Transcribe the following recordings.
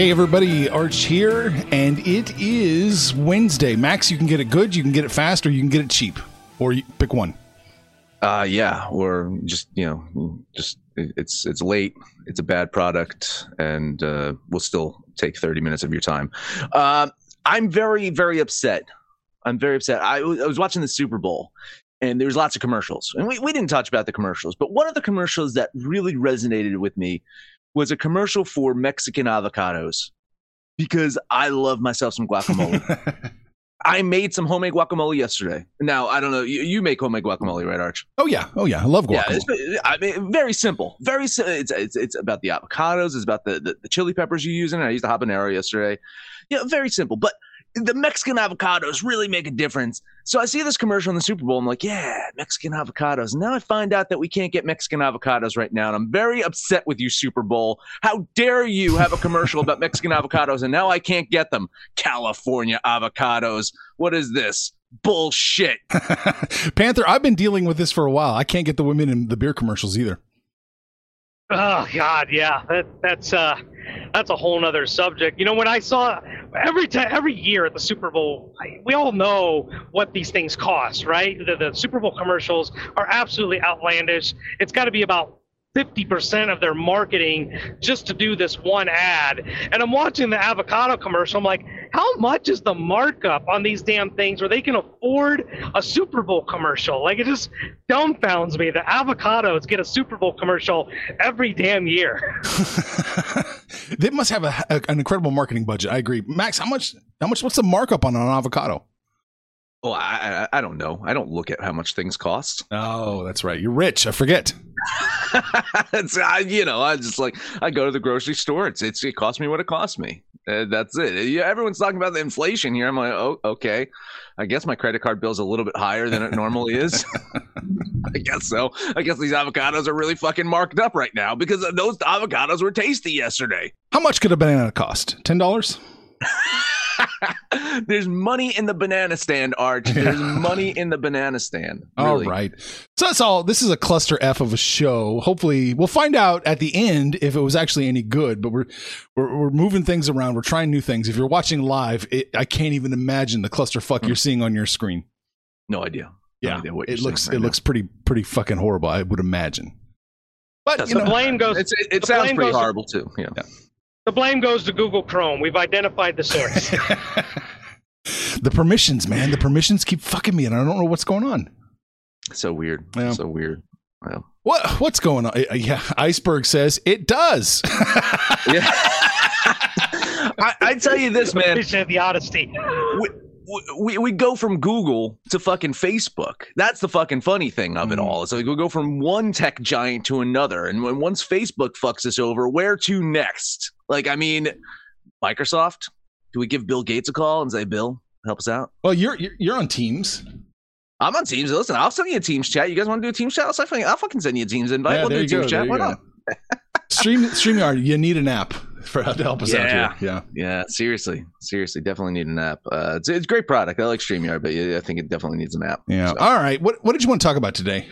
Hey everybody, Arch here, and it is Wednesday. Max, you can get it good, you can get it fast, or you can get it cheap, or you pick one. Uh, yeah, or just you know, just it's it's late, it's a bad product, and uh, we'll still take thirty minutes of your time. Uh, I'm very very upset. I'm very upset. I, I was watching the Super Bowl, and there's lots of commercials, and we we didn't touch about the commercials, but one of the commercials that really resonated with me was a commercial for Mexican avocados because I love myself some guacamole. I made some homemade guacamole yesterday. Now I don't know. You, you make homemade guacamole, right, Arch? Oh yeah, oh yeah, I love guacamole. Yeah, uh, I mean, very simple. Very simple. It's, it's it's about the avocados. It's about the, the, the chili peppers you use in it. I used the habanero yesterday. Yeah, very simple. But the Mexican avocados really make a difference. So I see this commercial in the Super Bowl. I'm like, yeah, Mexican avocados. And now I find out that we can't get Mexican avocados right now. And I'm very upset with you, Super Bowl. How dare you have a commercial about Mexican avocados and now I can't get them? California avocados. What is this? Bullshit. Panther, I've been dealing with this for a while. I can't get the women in the beer commercials either. Oh God, yeah, that that's uh, that's a whole nother subject. You know, when I saw every time, every year at the Super Bowl, I, we all know what these things cost, right? The, the Super Bowl commercials are absolutely outlandish. It's got to be about 50% of their marketing just to do this one ad. And I'm watching the avocado commercial. I'm like, how much is the markup on these damn things where they can afford a Super Bowl commercial? Like, it just dumbfounds me. The avocados get a Super Bowl commercial every damn year. they must have a, a, an incredible marketing budget. I agree. Max, how much, how much, what's the markup on an avocado? Well, I, I, I don't know. I don't look at how much things cost. Oh, that's right. You're rich. I forget. it's, I, you know, I just like I go to the grocery store. It's, it's it costs me what it costs me. Uh, that's it. Yeah, everyone's talking about the inflation here. I'm like, oh, okay. I guess my credit card bill's a little bit higher than it normally is. I guess so. I guess these avocados are really fucking marked up right now because those avocados were tasty yesterday. How much could a banana cost? Ten dollars. There's money in the banana stand, Arch. There's money in the banana stand. Really. All right. So that's all. This is a cluster F of a show. Hopefully, we'll find out at the end if it was actually any good. But we're we're, we're moving things around. We're trying new things. If you're watching live, it, I can't even imagine the clusterfuck mm. you're seeing on your screen. No idea. No yeah, idea it looks right it now. looks pretty pretty fucking horrible. I would imagine. But you know, the blame goes. It's, it, it sounds pretty horrible to, too. Yeah. yeah. The blame goes to Google Chrome. We've identified the source. the permissions, man. The permissions keep fucking me, and I don't know what's going on. So weird. Yeah. So weird. Well, what what's going on? Uh, yeah, Iceberg says it does. yeah. I, I, tell you this, man. Appreciate the honesty. We, we, we go from Google to fucking Facebook. That's the fucking funny thing of it mm. all. So we go from one tech giant to another, and when once Facebook fucks us over, where to next? Like, I mean, Microsoft. Do we give Bill Gates a call and say, "Bill, help us out"? Well, you're you're, you're on Teams. I'm on Teams. Listen, I'll send you a Teams chat. You guys want to do a Teams chat? I'll fucking, I'll fucking send you a Teams invite. Yeah, we'll do a Teams go, chat. Why not? Stream StreamYard, you need an app for to help us yeah. out here. Yeah. Yeah. Seriously. Seriously. Definitely need an app. Uh, it's, it's a great product. I like StreamYard, but yeah, I think it definitely needs an app. Yeah. So. All right. What, what did you want to talk about today?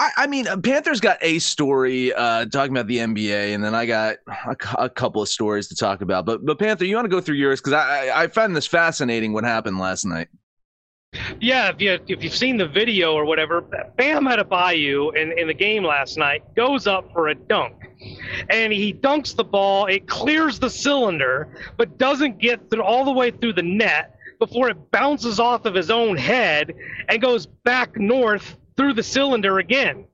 I, I mean, uh, Panthers got a story uh, talking about the NBA, and then I got a, a, couple of stories to talk about. But, but Panther, you want to go through yours? Because I, I, found this fascinating what happened last night. Yeah, if you if you've seen the video or whatever, Bam Adebayo in in the game last night goes up for a dunk, and he dunks the ball. It clears the cylinder, but doesn't get through all the way through the net before it bounces off of his own head and goes back north through the cylinder again.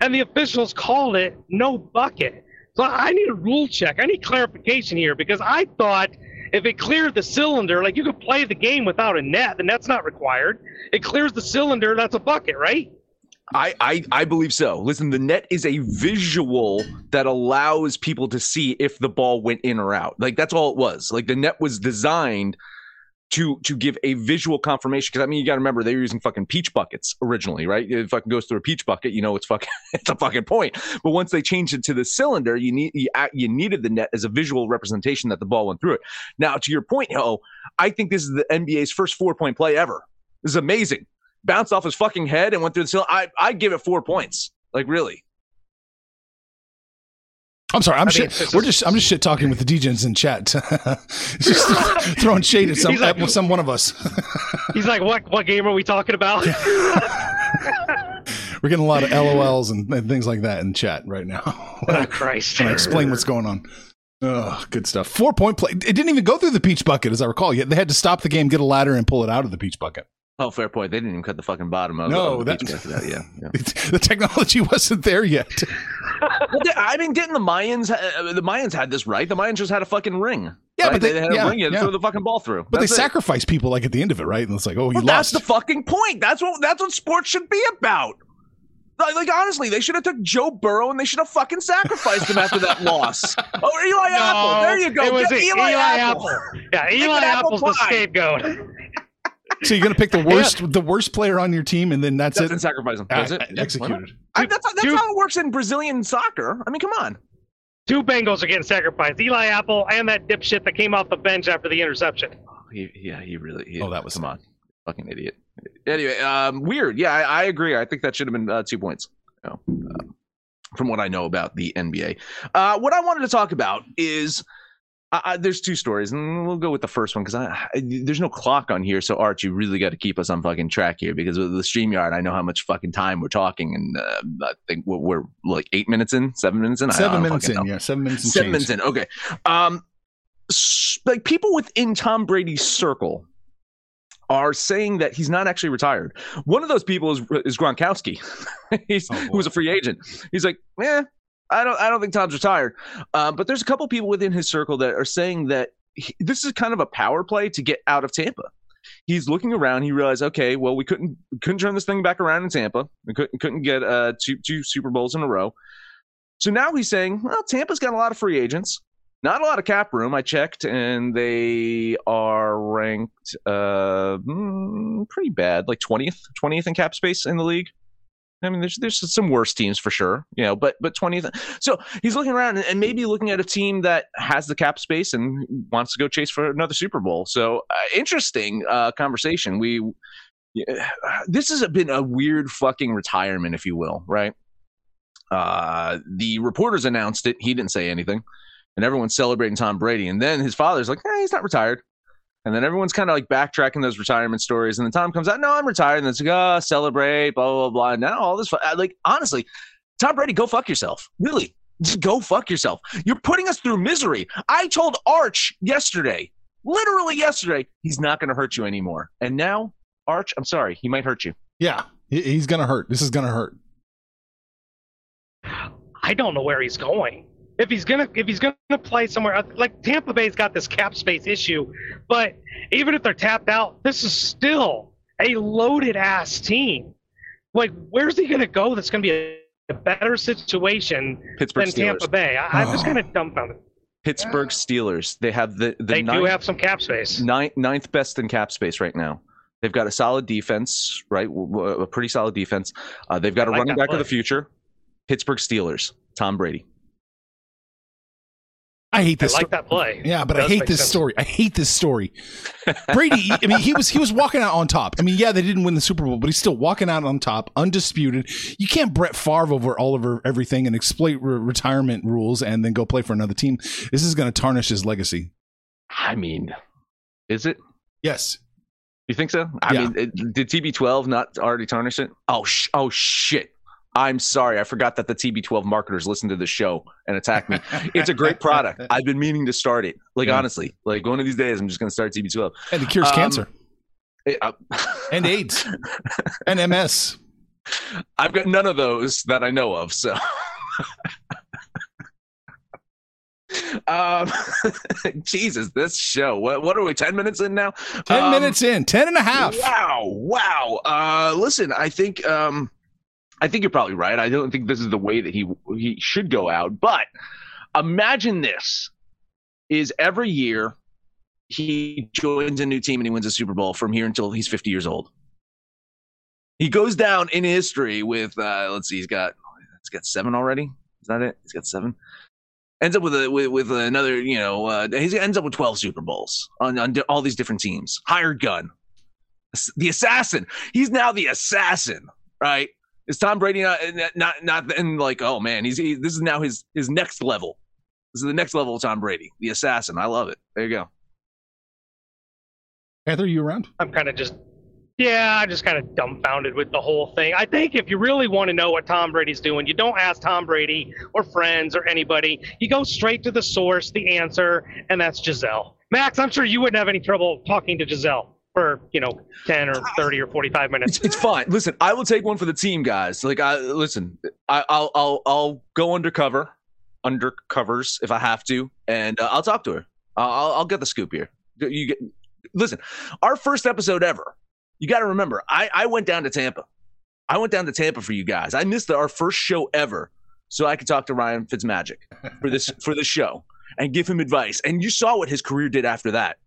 And the officials called it no bucket. So I need a rule check. I need clarification here because I thought if it cleared the cylinder, like you could play the game without a net, the that's not required. It clears the cylinder, that's a bucket, right? I, I I believe so. Listen, the net is a visual that allows people to see if the ball went in or out. Like that's all it was. Like the net was designed to to give a visual confirmation. Because I mean, you got to remember they were using fucking peach buckets originally, right? If it fucking goes through a peach bucket, you know it's fucking it's a fucking point. But once they changed it to the cylinder, you need you, you needed the net as a visual representation that the ball went through it. Now, to your point, Ho, I think this is the NBA's first four point play ever. This is amazing. Bounced off his fucking head and went through the cylinder. I I give it four points. Like really. I'm sorry. I'm I shit. mean, it's We're just- just. I'm just shit talking with the DJs in chat. just throwing shade at some He's like- at some one of us. He's like, what what game are we talking about? We're getting a lot of LOLs and, and things like that in chat right now. oh, Christ. Can I explain what's going on? Oh, good stuff. Four point play. It didn't even go through the peach bucket, as I recall. Yet they had to stop the game, get a ladder, and pull it out of the peach bucket. Oh, fair point. They didn't even cut the fucking bottom of, No, of the that- bucket out. Yeah, yeah. the technology wasn't there yet. Well, they- I mean, didn't the Mayans? Uh, the Mayans had this right. The Mayans just had a fucking ring. Yeah, right? but they- had a ring and yeah. throw the fucking ball through. But That's they it. sacrifice people like at the end of it, right? And it's like, oh, he Well, that's lost. the fucking point. That's what that's what sports should be about. Like, like, honestly, they should have took Joe Burrow and they should have fucking sacrificed him after that loss. Oh, Eli Apple. There you go. It was Get Eli, Eli, Apple. Apple. Yeah, Eli an apple Apple's the scapegoat. So you're gonna pick the worst, the worst player on your team, and then that's Doesn't it. sacrifice him. That's Ah, it. Yeah, executed. I, that's that's Dude. how it works in Brazilian soccer. I mean, come on. Two Bengals are getting sacrificed. Eli Apple and that dipshit that came off the bench after the interception. He, yeah, he really. He, Oh, that was- come on, fucking idiot. Anyway, um, weird. Yeah, I, I agree. I think that should have been uh, two points. You uh, from what I know about the NBA, uh, what I wanted to talk about is. I, I, there's two stories, and we'll go with the first one because there's no clock on here. So Art, you really got to keep us on fucking track here because with the Streamyard, I know how much fucking time we're talking, and uh, I think we're, we're like eight minutes in, seven minutes in, Seven minutes in, know yeah, seven minutes. Seven minutes in. Okay. Um, like people within Tom Brady's circle are saying that he's not actually retired. One of those people is is Gronkowski, he's, Oh, who was a free agent. He's like, eh, I don't, I don't think Tom's retired. Uh, but there's a couple people within his circle that are saying that he, this is kind of a power play to get out of Tampa. He's looking around. He realized, okay, well, we couldn't couldn't turn this thing back around in Tampa. We couldn't couldn't get uh, two two Super Bowls in a row. So now he's saying, well, Tampa's got a lot of free agents, not a lot of cap room. I checked, and they are ranked uh, mm, pretty bad, like twentieth, twentieth in cap space in the league. I mean, there's there's some worse teams for sure, you know, but but twentieth. So he's looking around and, and maybe looking at a team that has the cap space and wants to go chase for another Super Bowl. So uh, interesting uh, conversation. We yeah, this has been a weird fucking retirement, if you will, right? Uh, the reporters announced it. He didn't say anything, and everyone's celebrating Tom Brady. And then his father's like, eh, he's not retired. And then everyone's kind of like backtracking those retirement stories. And then Tom comes out, no, I'm retired. And it's like, oh, celebrate, blah, blah, blah. And now all this, like, honestly, Tom Brady, go fuck yourself. Really. Just go fuck yourself. You're putting us through misery. I told Arch yesterday, literally yesterday, he's not going to hurt you anymore. And now, Arch, I'm sorry, he might hurt you. Yeah, he's gonna hurt. This is gonna hurt. I don't know where he's going. If he's gonna if he's gonna play somewhere like Tampa Bay's got this cap space issue, but even if they're tapped out, this is still a loaded ass team. Like, where's he gonna go? That's gonna be a, a better situation Pittsburgh than Steelers. Tampa Bay. I, I'm just Oh. kind of dumbfounded. Pittsburgh Steelers. They have the, the They do have some cap space. ninth, ninth best in cap space right now. They've got a solid defense, right? A pretty solid defense. Uh, they've got a like running that back of the future. Pittsburgh Steelers. Tom Brady. I hate I this. like sto- that play. Yeah, but I hate this sense. story. I hate this story. Brady, I mean, he was he was walking out on top. I mean, yeah, they didn't win the Super Bowl, but he's still walking out on top, undisputed. You can't Brett Favre over all over everything and exploit re- retirement rules and then go play for another team. This is going to tarnish his legacy. I mean, is it? Yes. You think so? I Yeah. mean, it, did TB12 not already tarnish it? Oh, sh- oh shit. I'm sorry. I forgot that the TB12 marketers listen to the show and attack me. It's a great product. I've been meaning to start it. Like Yeah. honestly, like one of these days, I'm just going to start TB12. And it cures Um, cancer It- uh, and AIDS and MS. I've got none of those that I know of. So, um, Jesus, this show. What what are we? Ten minutes in now? 10 Um, minutes in, 10 and a half. Wow, wow. Uh, listen, I think um, I think you're probably right. I don't think this is the way that he he should go out. But imagine this: is every year he joins a new team and he wins a Super Bowl from here until he's 50 years old. He goes down in history with uh, let's see, he's got he's got seven already. Is that it? He's got seven. Ends up with a with, with another, you know, uh, he ends up with 12 Super Bowls on, on all these different teams. Hired gun, the assassin. He's now the assassin, right? Is Tom Brady not eh, not not and like oh man, he's he, this is now his his next level. This is the next level of Tom Brady, the assassin. I love it. There you go. Heather, you around? I'm kind of just, yeah, I'm just kind of dumbfounded with the whole thing. I think if you really want to know what Tom Brady's doing, you don't ask Tom Brady or friends or anybody. You go straight to the source, the answer, and that's Gisele. Max, I'm sure you wouldn't have any trouble talking to Gisele for, you know, 10 or 30 or 45 minutes. It's, it's fine. Listen, I will take one for the team, guys. Like I listen, I, I'll I'll I'll go undercover, undercovers if I have to, and uh, I'll talk to her. I'll I'll get the scoop here. You get listen. Our first episode ever. You got to remember, I I went down to Tampa. I went down to Tampa for you guys. I missed our first show ever, so I could talk to Ryan Fitzmagic for this for this show and give him advice. And you saw what his career did after that.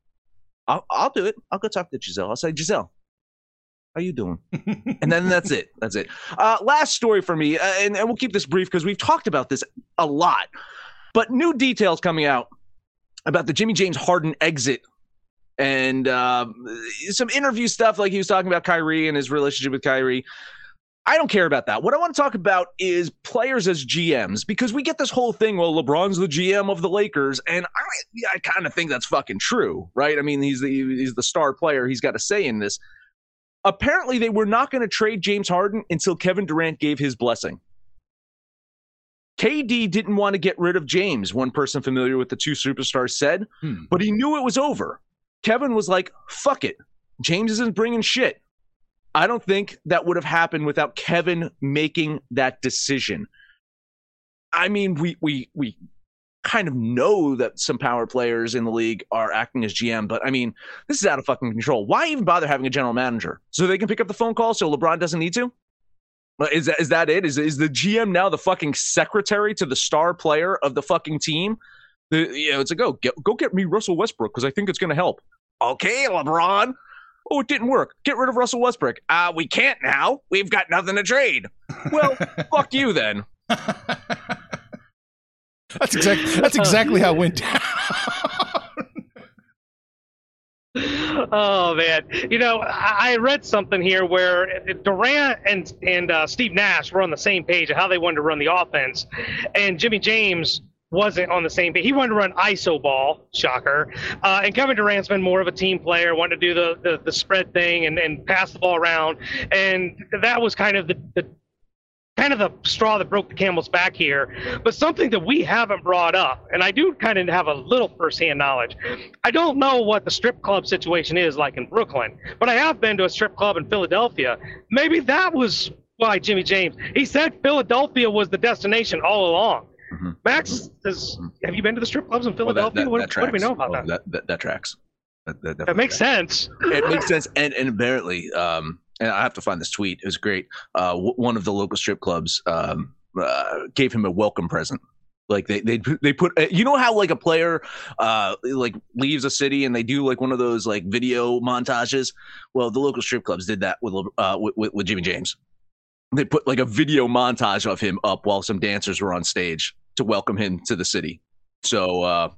I'll I'll do it. I'll go talk to Gisele. I'll say, Gisele, how you doing? and then that's it. That's it. Uh, last story for me, uh, and, and we'll keep this brief because we've talked about this a lot. But new details coming out about the Jimmy James Harden exit and um, some interview stuff, like he was talking about Kyrie and his relationship with Kyrie. I don't care about that. What I want to talk about is players as GMs because we get this whole thing. Well, LeBron's the GM of the Lakers, and I, I kind of think that's fucking true, right? I mean, he's the he's the star player. He's got a say in this apparently they were not going to trade James Harden until Kevin Durant gave his blessing. KD didn't want to get rid of James, one person familiar with the two superstars said, Hmm. but he knew it was over. Kevin was like, fuck it. James isn't bringing shit. I don't think that would have happened without Kevin making that decision. I mean, we we we kind of know that some power players in the league are acting as GM, but I mean, this is out of fucking control. Why even bother having a general manager so they can pick up the phone call so LeBron doesn't need to? Is that is that it? Is is the GM now the fucking secretary to the star player of the fucking team? The, you know, it's like, go get, go get me Russell Westbrook because I think it's going to help. Okay, LeBron. Oh, it didn't work. Get rid of Russell Westbrook. Uh, we can't now. We've got nothing to trade. Well, fuck you then. That's exactly that's exactly how it went down. oh man, you know I, I read something here where Durant and and uh, Steve Nash were on the same page of how they wanted to run the offense, and Jimmy James wasn't on the same page. He wanted to run ISO ball, shocker. Uh, and Kevin Durant's been more of a team player, wanted to do the the, the spread thing and, and pass the ball around, and that was kind of the, the kind of the straw that broke the camel's back here, but something that we haven't brought up, and I do kind of have a little firsthand knowledge. I don't know what the strip club situation is like in Brooklyn, but I have been to a strip club in Philadelphia. Maybe that was why Jimmy James. He said Philadelphia was the destination all along. Mhm. Max, does, have you been to the strip clubs in Well, that- Philadelphia? that- what, that what do we know about Well, that? That, that, that tracks. That, that, That makes sense. it makes sense. And, and apparently, um, and I have to find this tweet. It was great. Uh, w- one of the local strip clubs um, uh, gave him a welcome present. Like they they they put uh, you know how like a player uh like leaves a city and they do like one of those like video montages. Well, the local strip clubs did that with Le- uh with, with, with Jimmy James. They put like a video montage of him up while some dancers were on stage to welcome him to the city. So uh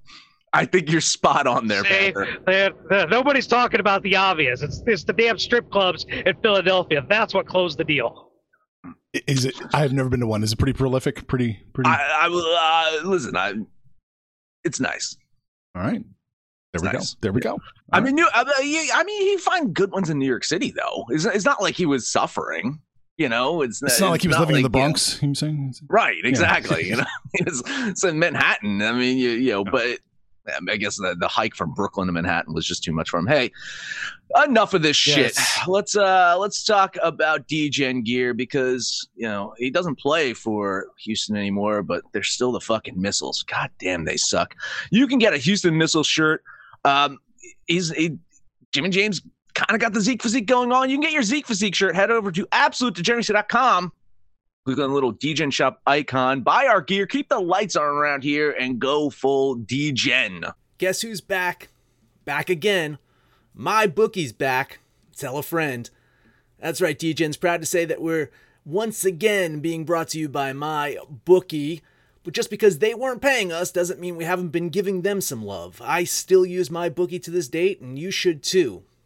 I think you're spot on there, See, they're- they're- nobody's talking about the obvious. It's, it's the damn strip clubs in Philadelphia. That's what closed the deal. Is it? I've never been to one. Is it pretty prolific? Pretty pretty. I, I uh, listen. I, it's nice. all right. There we Nice. go. There we go. I mean, you, I mean, I mean, he find good ones in New York City though. It's, it's not like he was suffering. You know, it's, It's not like he was living in the like, you know, Bronx. Saying? Right, exactly. you know, it's, it's in Manhattan. I mean, you, you know, but I guess the, the hike from Brooklyn to Manhattan was just too much for him. Hey, enough of this shit. Yes. Let's uh let's talk about Degen gear because you know he doesn't play for Houston anymore, but they're still the fucking missiles. God damn, they suck. You can get a Houston missile shirt. Um, he's he, Jimmy James kind of got the Zeke physique going on. You can get your Zeke physique shirt. Head over to absolutedegeneracy.com. Click on the little Degen shop icon. Buy our gear. Keep the lights on around here and go full Degen. Guess who's back? Back again. MyBookie's back. Tell a friend. That's right, Degen's proud to say that we're once again being brought to you by my bookie. But just because they weren't paying us doesn't mean we haven't been giving them some love. I still use MyBookie to this date, and you should too.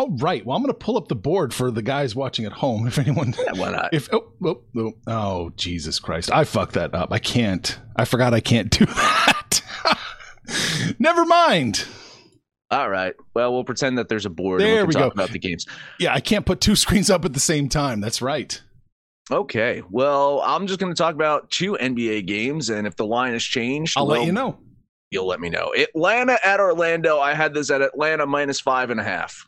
Oh, right. Well, I'm going to pull up the board for the guys watching at home. If anyone, why not? If oh, oh, oh, oh, Jesus Christ, I fucked that up. I can't. I forgot I can't do that. Never mind. All right. Well, we'll pretend that there's a board. There and we we talk go. about the games. Yeah, I can't put two screens up at the same time. That's right. Okay. Well, I'm just going to talk about two NBA games, and if the line has changed, I'll well, let you know. You'll let me know. Atlanta at Orlando. I had this at Atlanta minus five and a half.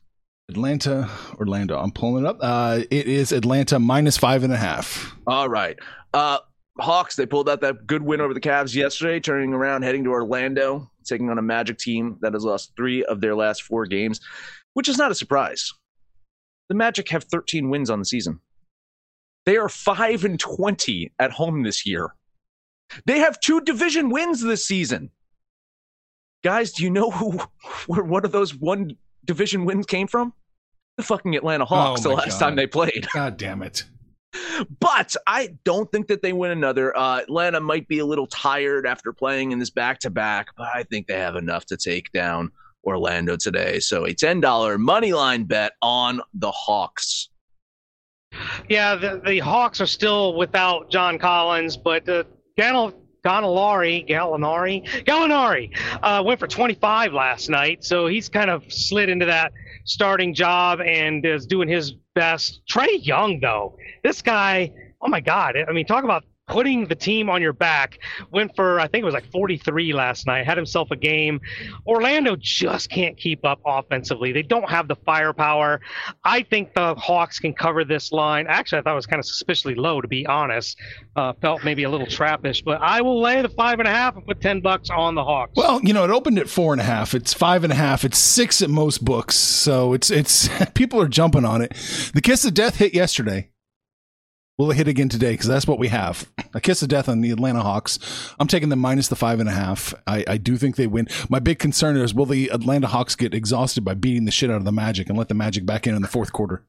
Atlanta, Orlando. I'm pulling it up. Uh, it is Atlanta minus five and a half. All right. Uh, Hawks, they pulled out that good win over the Cavs yesterday, turning around, heading to Orlando, taking on a Magic team that has lost three of their last four games, which is not a surprise. The Magic have 13 wins on the season. They are 5 and 20 at home this year. They have two division wins this season. Guys, do you know who where one of those one division wins came from? The fucking Atlanta Hawks Oh the last God. time they played. God damn it. But I don't think that they win another. Uh, Atlanta might be a little tired after playing in this back to back, but I think they have enough to take down Orlando today. So a $10 money line bet on the Hawks. Yeah, the, the Hawks are still without John Collins, but uh, Gal- Gallinari, Gallinari, Gallinari uh, went for 25 last night, so he's kind of slid into that starting job and is doing his best. Trae Young, though, this guy, oh my God! I mean, talk about putting the team on your back. Went for I think it was like 43 last night. Had himself a game. Orlando just can't keep up offensively. They don't have the firepower. I think the Hawks can cover this line. Actually, I thought it was kind of suspiciously low, to be honest. Uh, felt maybe a little trappish, but I will lay the five and a half and put 10 bucks on the Hawks. Well, you know, it opened at four and a half. It's five and a half. It's six at most books. So it's it's people are jumping on it. The kiss of death hit yesterday. Will it hit again today? Because that's what we have. A kiss of death on the Atlanta Hawks. I'm taking them minus the five and a half. I, I do think they win. My big concern is will the Atlanta Hawks get exhausted by beating the shit out of the Magic and let the Magic back in in the fourth quarter?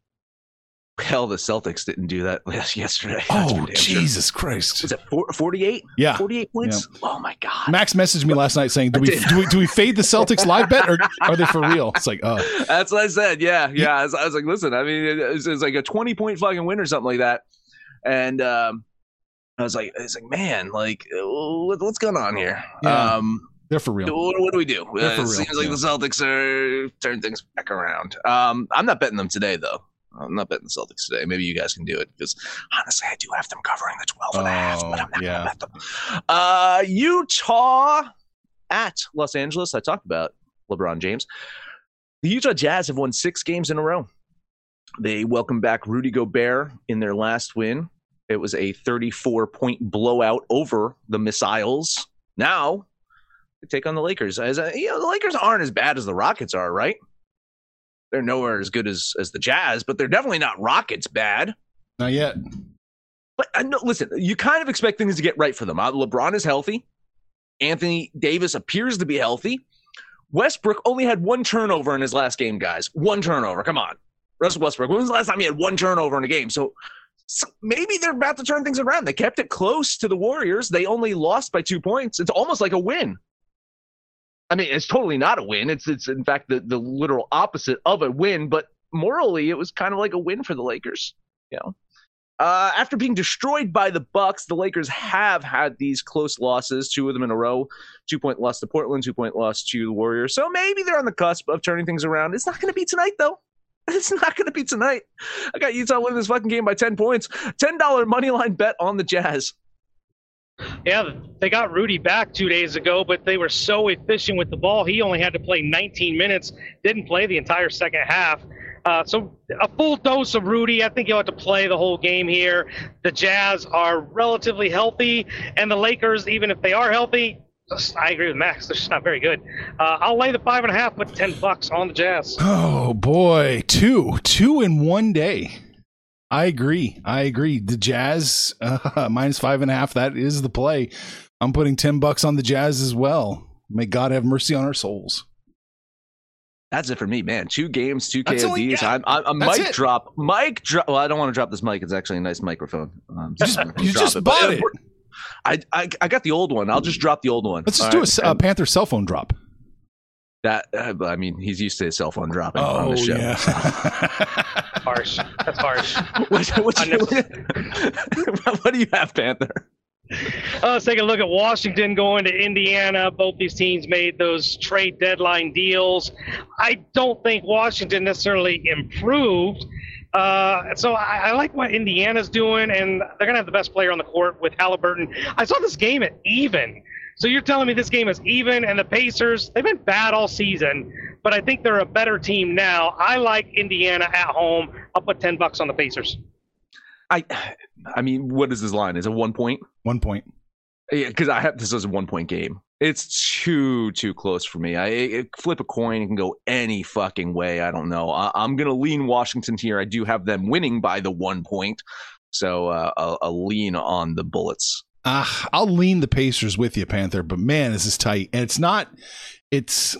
Hell, the Celtics didn't do that yesterday. Oh, damn sure. Jesus Christ. Was it four- 48? Yeah. 48 points? Oh, my God. Max messaged me last night saying, "Do we do we, do we fade the Celtics live bet or are they for real?" It's like, oh, That's what I said. Yeah, yeah. I was, I was like, listen, I mean, it's, like a twenty point fucking win or something like that. And um, I was like, it's like, man, like, what, what's going on here? Yeah. Um, they're for real. what, what do we do? They're Uh, it seems like yeah. the Celtics are turning things back around. Um, I'm not betting them today, though. I'm not betting the Celtics today. Maybe you guys can do it because honestly, I do have them covering the 12 and a half, but I'm not Oh, yeah. going to bet them. Uh, Utah at Los Angeles. I talked about LeBron James. The Utah Jazz have won six games in a row. They welcome back Rudy Gobert in their last win. It was a 34 point blowout over the Missiles. Now they take on the Lakers. As a, you know, the Lakers aren't as bad as the Rockets are, right? They're nowhere as good as as the Jazz, but they're definitely not Rockets bad. Not yet. But uh, no, listen, you kind of expect things to get right for them. Uh, LeBron is healthy. Anthony Davis appears to be healthy. Westbrook only had one turnover in his last game, guys. One turnover. Come on. Russell Westbrook. When was the last time he had one turnover in a game? So, so maybe they're about to turn things around. They kept it close to the Warriors. They only lost by two points. It's almost like a win. I mean, it's totally not a win. It's it's in fact the, the literal opposite of a win, but morally it was kind of like a win for the Lakers. You know. Uh, after being destroyed by the Bucks, the Lakers have had these close losses, two of them in a row. Two point loss to Portland, two point loss to the Warriors. So maybe they're on the cusp of turning things around. It's not going to be tonight, though. It's not going to be tonight. I got Utah winning this fucking game by ten points. Ten dollar money line bet on the Jazz. Yeah, they got Rudy back two days ago, but they were so efficient with the ball. He only had to play 19 minutes, didn't play the entire second half. Uh, so a full dose of Rudy. I think you'll have to play the whole game here. The Jazz are relatively healthy, and the Lakers, even if they are healthy, I agree with Max. They're just not very good. Uh, I'll lay the five and a half with ten bucks on the Jazz. Oh boy, two, two in one day. I agree. I agree. The Jazz uh, minus five and a half. That is the play. I'm putting ten bucks on the Jazz as well. May God have mercy on our souls. That's it for me, man. Two games, two That's KODs. only- yeah, I'm, I'm a that's mic it. drop. Mic drop. Well, I don't want to drop this mic. It's actually a nice microphone. Um, You just, you just But, bought uh, it. I, I I got the old one. I'll just drop the old one. Let's just All do a right? s- a, And Panther cell phone drop. that. Uh, I mean, he's used to his cell phone dropping on Oh the show. yeah. Harsh. That's harsh. what, what, you- what do you have, Panther? Uh, let's take a look at Washington going to Indiana. Both these teams made those trade deadline deals. I don't think Washington necessarily improved. Uh, so I, I like what Indiana's doing, and they're going to have the best player on the court with Haliburton. I saw this game at even. So you're telling me this game is even, and the Pacers, they've been bad all season, but I think they're a better team now. I like Indiana at home. I'll put 10 bucks on the Pacers. I, I mean, what is this line? Is it one point? One point. Yeah, because I have this as a one point game. It's too too close for me. I it, flip a coin, it can go any fucking way. I don't know. I, I'm gonna lean Washington here. I do have them winning by the one point, so uh, I'll, I'll lean on the Bullets. Ah, I'll lean the Pacers with you, Panther. But man, this is tight, and it's not. It's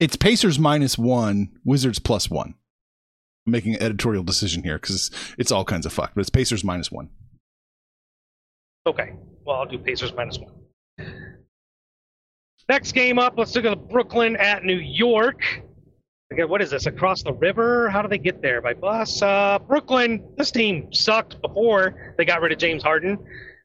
it's Pacers minus one, Wizards plus one. I'm making an editorial decision here because it's all kinds of fucked, but it's Pacers minus one. Okay. Well, I'll do Pacers minus one. Next game up, let's look at the Brooklyn at New York. Again, what is this? Across the river? How do they get there? By bus? Uh, Brooklyn, this team sucked before they got rid of James Harden.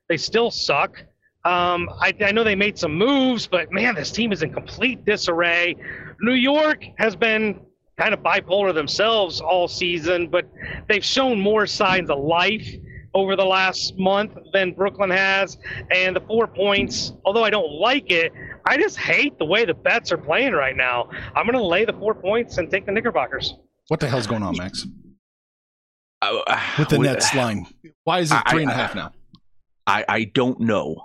They still suck. Um, I, I know they made some moves, but man, this team is in complete disarray. New York has been kind of bipolar themselves all season, but they've shown more signs of life over the last month than Brooklyn has. And the four points, although I don't like it, I just hate the way the bets are playing right now. I'm going to lay the four points and take the Knickerbockers. What the hell's going on, Max? Uh, With the what- Nets line, why is it I- and a I- half now? I, I don't know.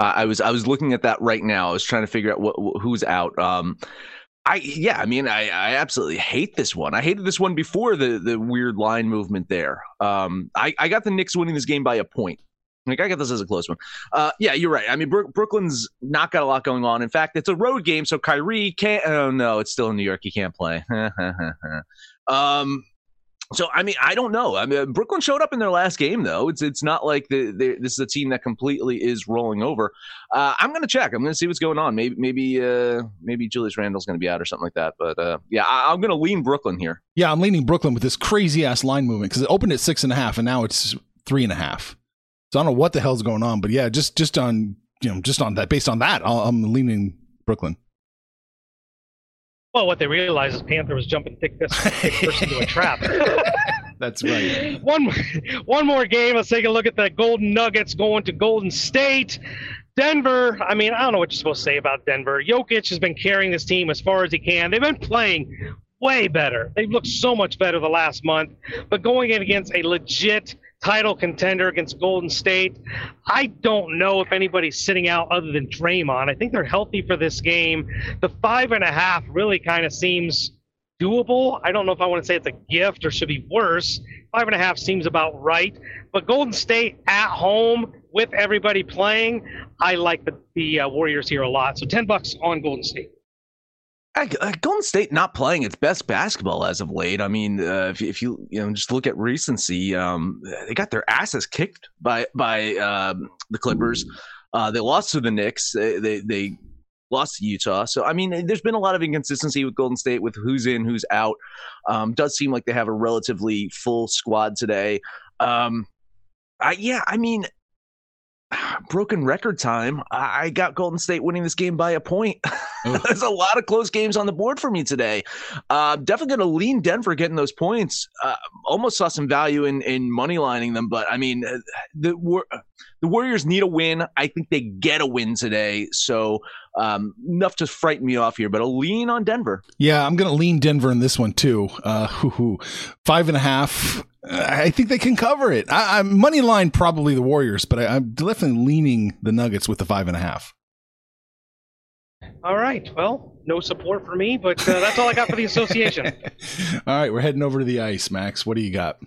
I was I was looking at that right now. I was trying to figure out what, wh- who's out. Um, I yeah, I mean, I, I absolutely hate this one. I hated this one before the the weird line movement there. Um, I I got the Knicks winning this game by a point. Like I got this as a close one. Uh, yeah, you're right. I mean, Brook Brooklyn's not got a lot going on. In fact, it's a road game, so Kyrie can't. Oh no, it's still in New York. He can't play. um, so I mean, I don't know. I mean, Brooklyn showed up in their last game, though. It's it's not like the, the this is a team that completely is rolling over. Uh, I'm gonna check. I'm gonna see what's going on. Maybe maybe uh, maybe Julius Randle's gonna be out or something like that. But uh, yeah, I, I'm gonna lean Brooklyn here. Yeah, I'm leaning Brooklyn with this crazy ass line movement because it opened at six and a half and now it's three and a half. So I don't know what the hell's going on, but yeah, just just on you know just on that based on that, I'll, I'm leaning Brooklyn. Well, what they realized is Panther was jumping thick this thick into a trap. That's right. one, one more game. Let's take a look at the Golden Nuggets going to Golden State. Denver, I mean, I don't know what you're supposed to say about Denver. Jokic has been carrying this team as far as he can. They've been playing way better. They've looked so much better the last month. But going in against a legit title contender against Golden State, I don't know if anybody's sitting out other than Draymond. I think they're healthy for this game. The five and a half really kind of seems doable. I don't know if I want to say it's a gift or should be worse. Five and a half seems about right. But Golden State at home with everybody playing, I like the, the uh, Warriors here a lot. So 10 bucks on Golden State. Golden State not playing its best basketball as of late. I mean, uh, if, if, you you know just look at recency, um, they got their asses kicked by by um, the Clippers. Uh, they lost to the Knicks. They, they, they lost to Utah. So I mean, there's been a lot of inconsistency with Golden State with who's in, who's out. Um, does seem like they have a relatively full squad today. Um, I, yeah, I mean, broken record time. I got Golden State winning this game by a point. There's a lot of close games on the board for me today. Uh, definitely going to lean Denver getting those points. Uh, almost saw some value in in money lining them, but I mean, uh, the the Warriors need a win. I think they get a win today, so um, enough to frighten me off here. But I'll lean on Denver. Yeah, I'm going to lean Denver in this one too. Uh, five and a half. I think they can cover it. I, am money line probably the Warriors, but I, I'm definitely leaning the Nuggets with the five and a half. All right. Well, no support for me, but uh, that's all I got for the association. all right, we're heading over to the ice, Max. What do you got?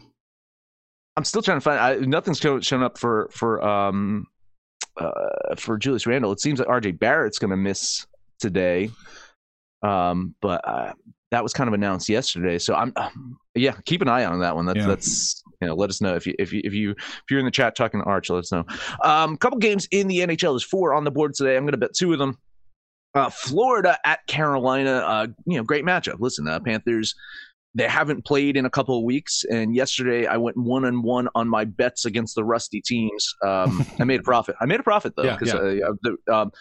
I'm still trying to find. I, nothing's shown up for for um uh for Julius Randle. It seems like RJ Barrett's going to miss today. Um, but uh, that was kind of announced yesterday. So I'm, um, yeah, keep an eye on that one. That's yeah. that's you know, let us know if you if you if you if you're in the chat talking to Arch, let us know. Um, couple games in the NHL. There's four on the board today. I'm going to bet two of them. Uh, Florida at Carolina, uh, you know, great matchup. Listen, uh, Panthers, they haven't played in a couple of weeks, and yesterday I went one and one on my bets against the rusty teams. Um, I made a profit. I made a profit though, because yeah, yeah. uh, the um,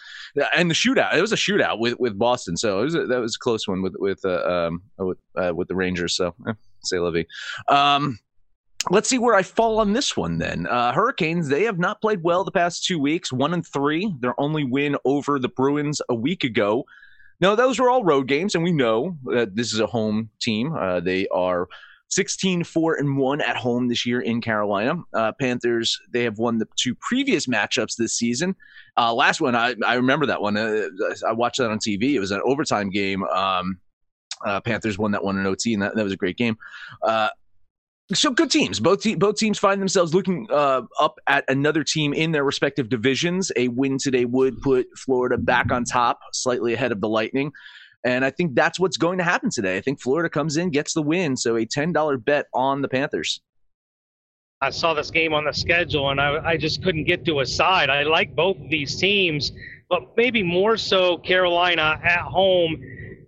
and the shootout. It was a shootout with, with Boston, so it was a, that was a close one with with uh, um, with uh, with the Rangers. So, eh, say Levy. Um, let's see where I fall on this one then. Uh, Hurricanes, they have not played well the past two weeks, one and three. Their only win over the Bruins a week ago. No, those were all road games, and we know that this is a home team. Uh, they are 16 4 and 1 at home this year in Carolina. Uh, Panthers, they have won the two previous matchups this season. Uh, last one, I, I remember that one. Uh, I watched that on TV. It was an overtime game. Um, uh, Panthers won that one in OT, and that, that was a great game. So good teams. Both te- both teams find themselves looking uh, up at another team in their respective divisions. A win today would put Florida back on top, slightly ahead of the Lightning. And I think that's what's going to happen today. I think Florida comes in, gets the win. So a ten dollar bet on the Panthers. I saw this game on the schedule, and I, I just couldn't get to a side. I like both of these teams, but maybe more so Carolina at home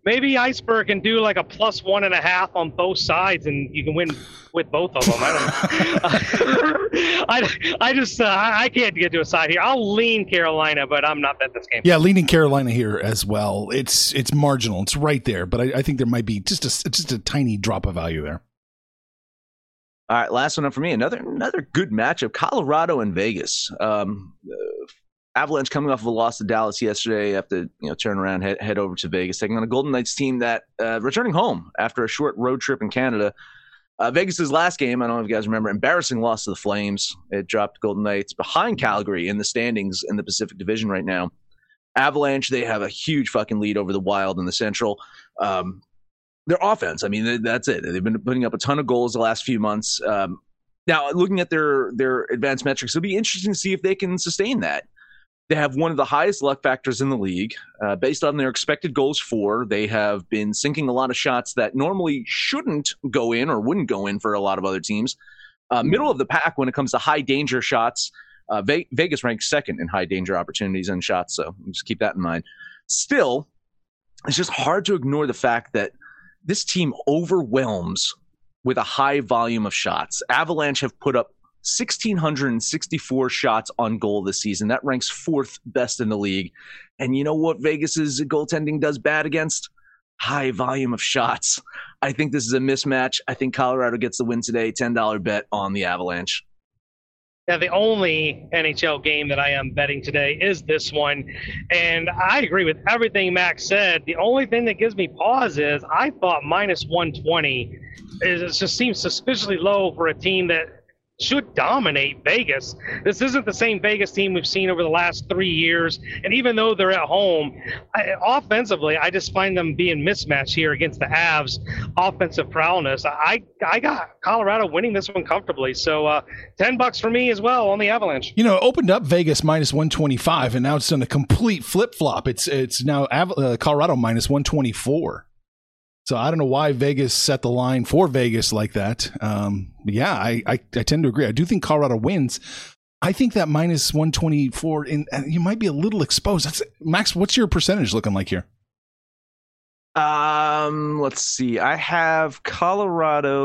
maybe Iceberg can do like a plus one and a half on both sides, and you can win with both of them. I don't. I, I just uh, I can't get to a side here. I'll lean Carolina, but I'm not betting this game. Yeah, leaning Carolina here as well. It's it's marginal. It's right there, but I, I think there might be just a just a tiny drop of value there. All right, last one up for me. Another another good matchup: Colorado and Vegas. Um, Avalanche coming off of a loss to Dallas yesterday, have to you know turn around, head, head over to Vegas, taking on a Golden Knights team that uh, returning home after a short road trip in Canada. Uh, Vegas's last game, I don't know if you guys remember, embarrassing loss to the Flames. It dropped Golden Knights behind Calgary in the standings in the Pacific Division right now. Avalanche, they have a huge fucking lead over the Wild in the Central. Um, their offense, I mean, that's it. They've been putting up a ton of goals the last few months. Um, now, looking at their their advanced metrics, it'll be interesting to see if they can sustain that. They have one of the highest luck factors in the league. Uh, based on their expected goals for, they have been sinking a lot of shots that normally shouldn't go in or wouldn't go in for a lot of other teams. Uh, middle of the pack when it comes to high danger shots. Uh, Ve- Vegas ranks second in high danger opportunities and shots, so just keep that in mind. Still, it's just hard to ignore the fact that this team overwhelms with a high volume of shots. Avalanche have put up 1,664 shots on goal this season. That ranks fourth best in the league. And you know what Vegas's goaltending does bad against? High volume of shots. I think this is a mismatch. I think Colorado gets the win today. $10 bet on the Avalanche. Yeah, the only NHL game that I am betting today is this one. And I agree with everything Max said. The only thing that gives me pause is I thought minus 120 is it just seems suspiciously low for a team that should dominate Vegas. This isn't the same Vegas team we've seen over the last three years. And even though they're at home, I, offensively, I just find them being mismatched here against the Avs' offensive prowess. I I got Colorado winning this one comfortably. So uh, ten bucks for me as well on the Avalanche. You know, it opened up Vegas minus one twenty five, and now it's done a complete flip flop. It's it's now Av- uh, Colorado minus one twenty four. So I don't know why Vegas set the line for Vegas like that. Um, yeah, I, I, I tend to agree. I do think Colorado wins. I think that minus 124, in, you might be a little exposed. That's, Max, what's your percentage looking like here? Um, let's see. I have Colorado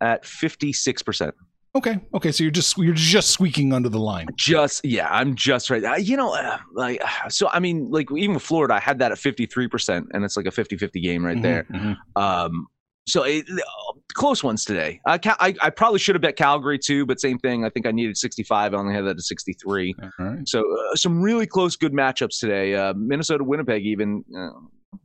at 56%. Okay. Okay. So you're just you're just squeaking under the line. Just yeah, I'm just right. Uh, you know, uh, like so. I mean, like even with Florida, I had that at 53 percent, and it's like a 50-50 game right Mhm, there. mhm. Um, so it, close ones today. I, I I probably should have bet Calgary too, but same thing. I think I needed 65. I only had that at 63. All right. So uh, some really close, good matchups today. Uh, Minnesota, Winnipeg, even uh,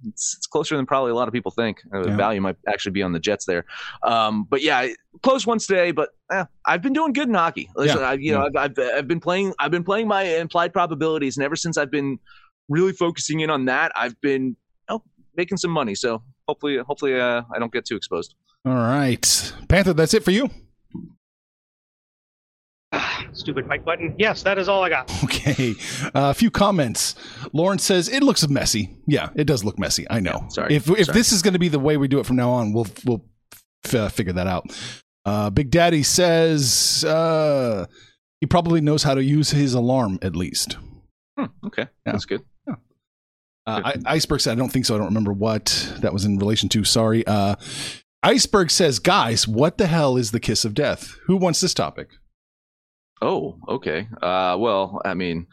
it's, it's closer than probably a lot of people think. Uh, Yeah. value might actually be on the Jets there. Um, but yeah, close ones today. But eh, I've been doing good in hockey. Listen, Yeah, I, you know, I've, I've I've been playing. I've been playing my implied probabilities, and ever since I've been really focusing in on that, I've been know, making some money. So hopefully, hopefully, uh, I don't get too exposed. All right. Panther, that's it for you? Stupid mic button. Yes, that is all I got. Okay. Uh, a few comments. Lawrence says it looks messy. Yeah, it does look messy. I know. sorry. If if Sorry. this is going to be the way we do it from now on, we'll we'll f- uh, figure that out. Uh, Big Daddy says uh, he probably knows how to use his alarm at least. Hmm, okay, Yeah. that's good. Uh, I, Iceberg said, I don't think so. I don't remember what that was in relation to. Sorry. Uh, Iceberg says, guys, what the hell is the kiss of death? Who wants this topic? Oh, okay. Uh, well, I mean,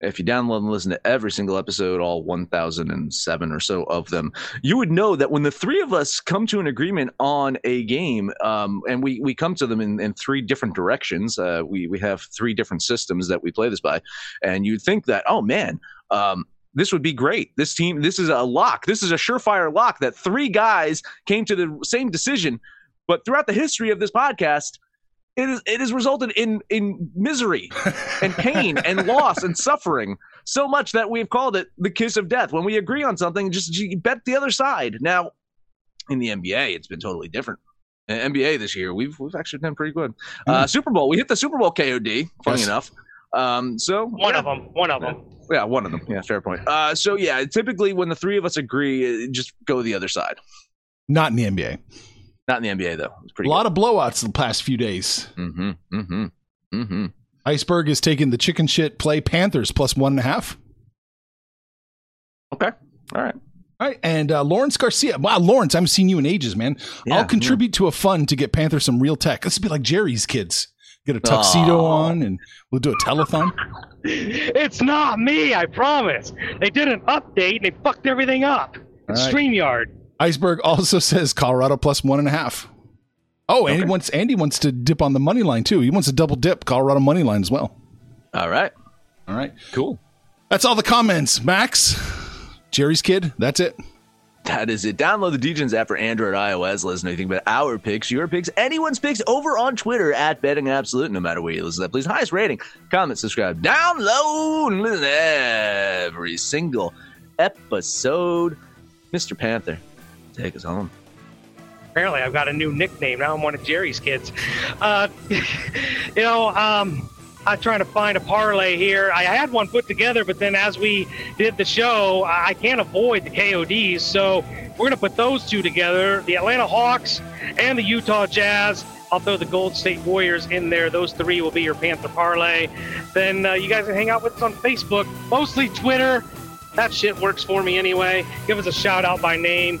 if you download and listen to every single episode, all 1,007 or so of them, you would know that when the three of us come to an agreement on a game, um, and we, we come to them in, in three different directions, uh, we, we have three different systems that we play this by, and you'd think that, oh man, um, this would be great. This team, this is a lock. This is a surefire lock that three guys came to the same decision. But throughout the history of this podcast, it is it has resulted in in misery and pain and loss and suffering so much that we've called it the kiss of death. When we agree on something, just bet the other side. Now, in the NBA, it's been totally different. In NBA this year, we've we've actually done pretty good. Uh, Super Bowl, we hit the Super Bowl KOD. Funny Yes. enough. Um, so One yeah. of them. One of them. Yeah, one of them. Yeah, fair point. Uh, so yeah, typically when the three of us agree, uh, just go the other side. Not in the NBA. Not in the NBA though. It's A pretty. lot of blowouts the past few days. Mm-hmm. Mm-hmm. Mm-hmm. Iceberg is taking the chicken shit play Panthers plus one and a half. Okay. All right. All right. And uh, Lawrence Garcia. Wow, Lawrence, I haven't seen you in ages, man. Yeah, I'll contribute to a fund to get Panther some real tech. This would be like Jerry's kids. Get a tuxedo Aw. on and we'll do a telethon. It's not me, I promise. They did an update and they fucked everything up. All right. StreamYard. Iceberg also says Colorado plus one and a half. Oh, and he Okay. wants Andy wants to dip on the money line too. He wants to double dip Colorado money line as well. All right. All right. Cool. That's all the comments. Max, Jerry's kid. That's it. That is it. Download the Degens app for Android, iOS. Listen to anything but our picks, your picks, anyone's picks over on Twitter at Betting Absolute. No matter where you listen to that, please highest rating, comment, subscribe, download, and listen every single episode. Mr. Panther, take us home. Apparently, I've got a new nickname. Now I'm one of Jerry's kids. Uh, you know, um, I'm trying to find a parlay here. I had one put together, but then as we did the show, I can't avoid the KODs. So we're going to put those two together the Atlanta Hawks and the Utah Jazz. I'll throw the Gold State Warriors in there. Those three will be your Panther parlay. Then uh, you guys can hang out with us on Facebook, mostly Twitter. That shit works for me anyway. Give us a shout out by name.